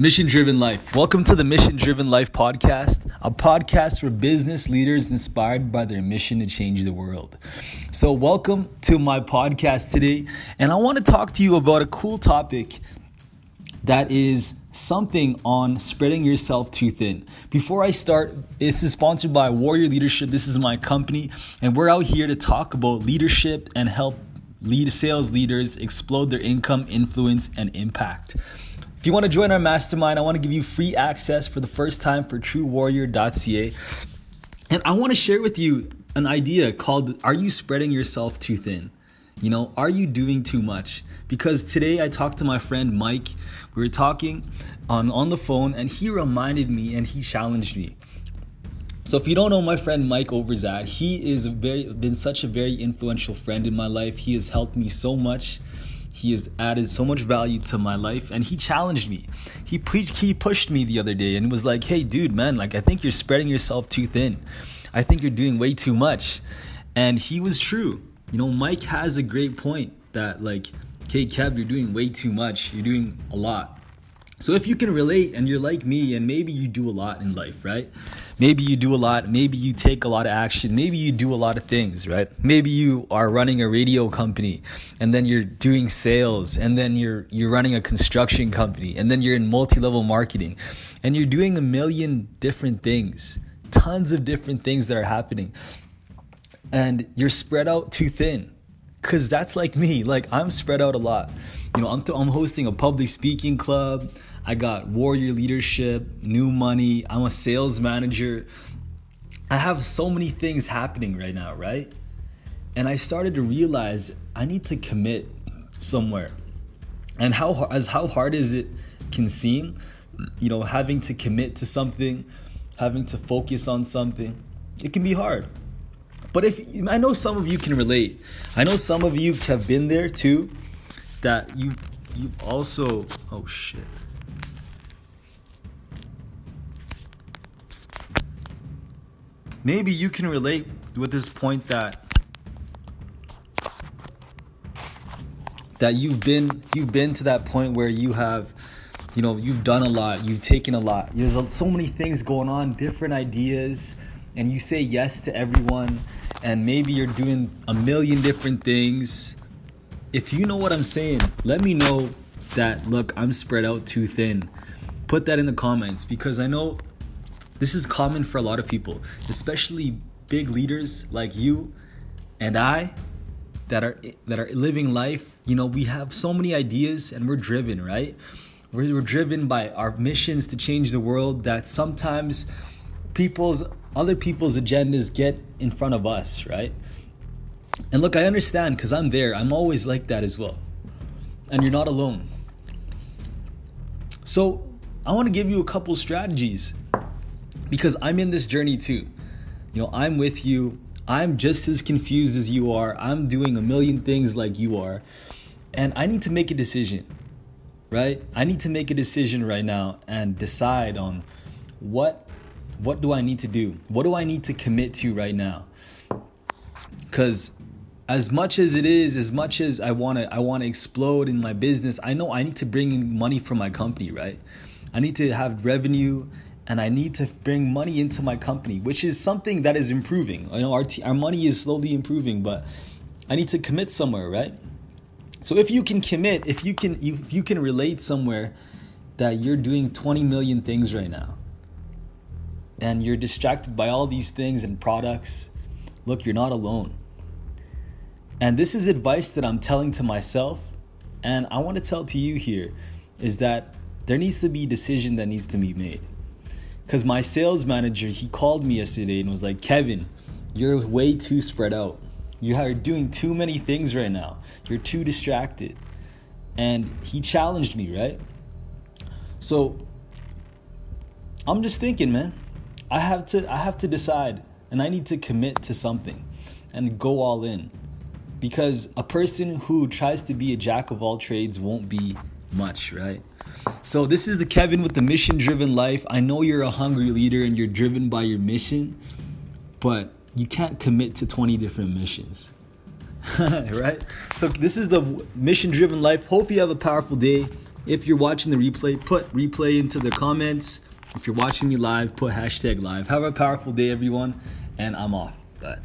Mission Driven Life. Welcome to the Mission Driven Life podcast, a podcast for business leaders inspired by their mission to change the world. So, welcome to my podcast today, and I want to talk to you about a cool topic that is something on spreading yourself too thin. Before I start, this is sponsored by Warrior Leadership. This is my company, and we're out here to talk about leadership and help lead sales leaders explode their income, influence, and impact. If you want to join our mastermind, I want to give you free access for the first time for truewarrior.ca. And I want to share with you an idea called Are You Spreading Yourself Too Thin? You know, are you doing too much? Because today I talked to my friend Mike. We were talking on, on the phone, and he reminded me and he challenged me. So if you don't know my friend Mike Overzad, he is very been such a very influential friend in my life. He has helped me so much he has added so much value to my life and he challenged me. He pre- he pushed me the other day and was like, "Hey dude, man, like I think you're spreading yourself too thin. I think you're doing way too much." And he was true. You know, Mike has a great point that like, "Hey Kev, you're doing way too much. You're doing a lot." So if you can relate and you're like me and maybe you do a lot in life, right? Maybe you do a lot, maybe you take a lot of action, maybe you do a lot of things, right? Maybe you are running a radio company and then you're doing sales and then you're you're running a construction company and then you're in multi-level marketing and you're doing a million different things. Tons of different things that are happening. And you're spread out too thin. Cuz that's like me. Like I'm spread out a lot. You know, I'm th- I'm hosting a public speaking club. I got warrior leadership, new money. I'm a sales manager. I have so many things happening right now, right? And I started to realize I need to commit somewhere. And how as how hard as it can seem, you know, having to commit to something, having to focus on something, it can be hard. But if I know some of you can relate. I know some of you have been there too that you you've also oh shit. Maybe you can relate with this point that that you've been you've been to that point where you have you know you've done a lot you've taken a lot. There's so many things going on different ideas and you say yes to everyone and maybe you're doing a million different things if you know what i'm saying let me know that look i'm spread out too thin put that in the comments because i know this is common for a lot of people, especially big leaders like you and I that are that are living life. You know, we have so many ideas and we're driven, right? We're, we're driven by our missions to change the world that sometimes people's other people's agendas get in front of us, right? And look, I understand because I'm there. I'm always like that as well. And you're not alone. So, I want to give you a couple strategies because I'm in this journey too. You know, I'm with you. I'm just as confused as you are. I'm doing a million things like you are. And I need to make a decision, right? I need to make a decision right now and decide on what what do I need to do? What do I need to commit to right now? Cuz as much as it is, as much as I want to I want to explode in my business, I know I need to bring in money from my company, right? I need to have revenue and I need to bring money into my company, which is something that is improving. I know our, t- our money is slowly improving, but I need to commit somewhere, right? So if you can commit, if you can, if you can relate somewhere that you're doing 20 million things right now, and you're distracted by all these things and products, look, you're not alone. And this is advice that I'm telling to myself, and I want to tell to you here is that there needs to be a decision that needs to be made. Because my sales manager, he called me yesterday and was like, Kevin, you're way too spread out. You are doing too many things right now. You're too distracted. And he challenged me, right? So I'm just thinking, man, I have to I have to decide and I need to commit to something and go all in. Because a person who tries to be a jack of all trades won't be much, right? So, this is the Kevin with the mission driven life. I know you're a hungry leader and you're driven by your mission, but you can't commit to 20 different missions. right? So, this is the mission driven life. Hope you have a powerful day. If you're watching the replay, put replay into the comments. If you're watching me live, put hashtag live. Have a powerful day, everyone, and I'm off. Bye.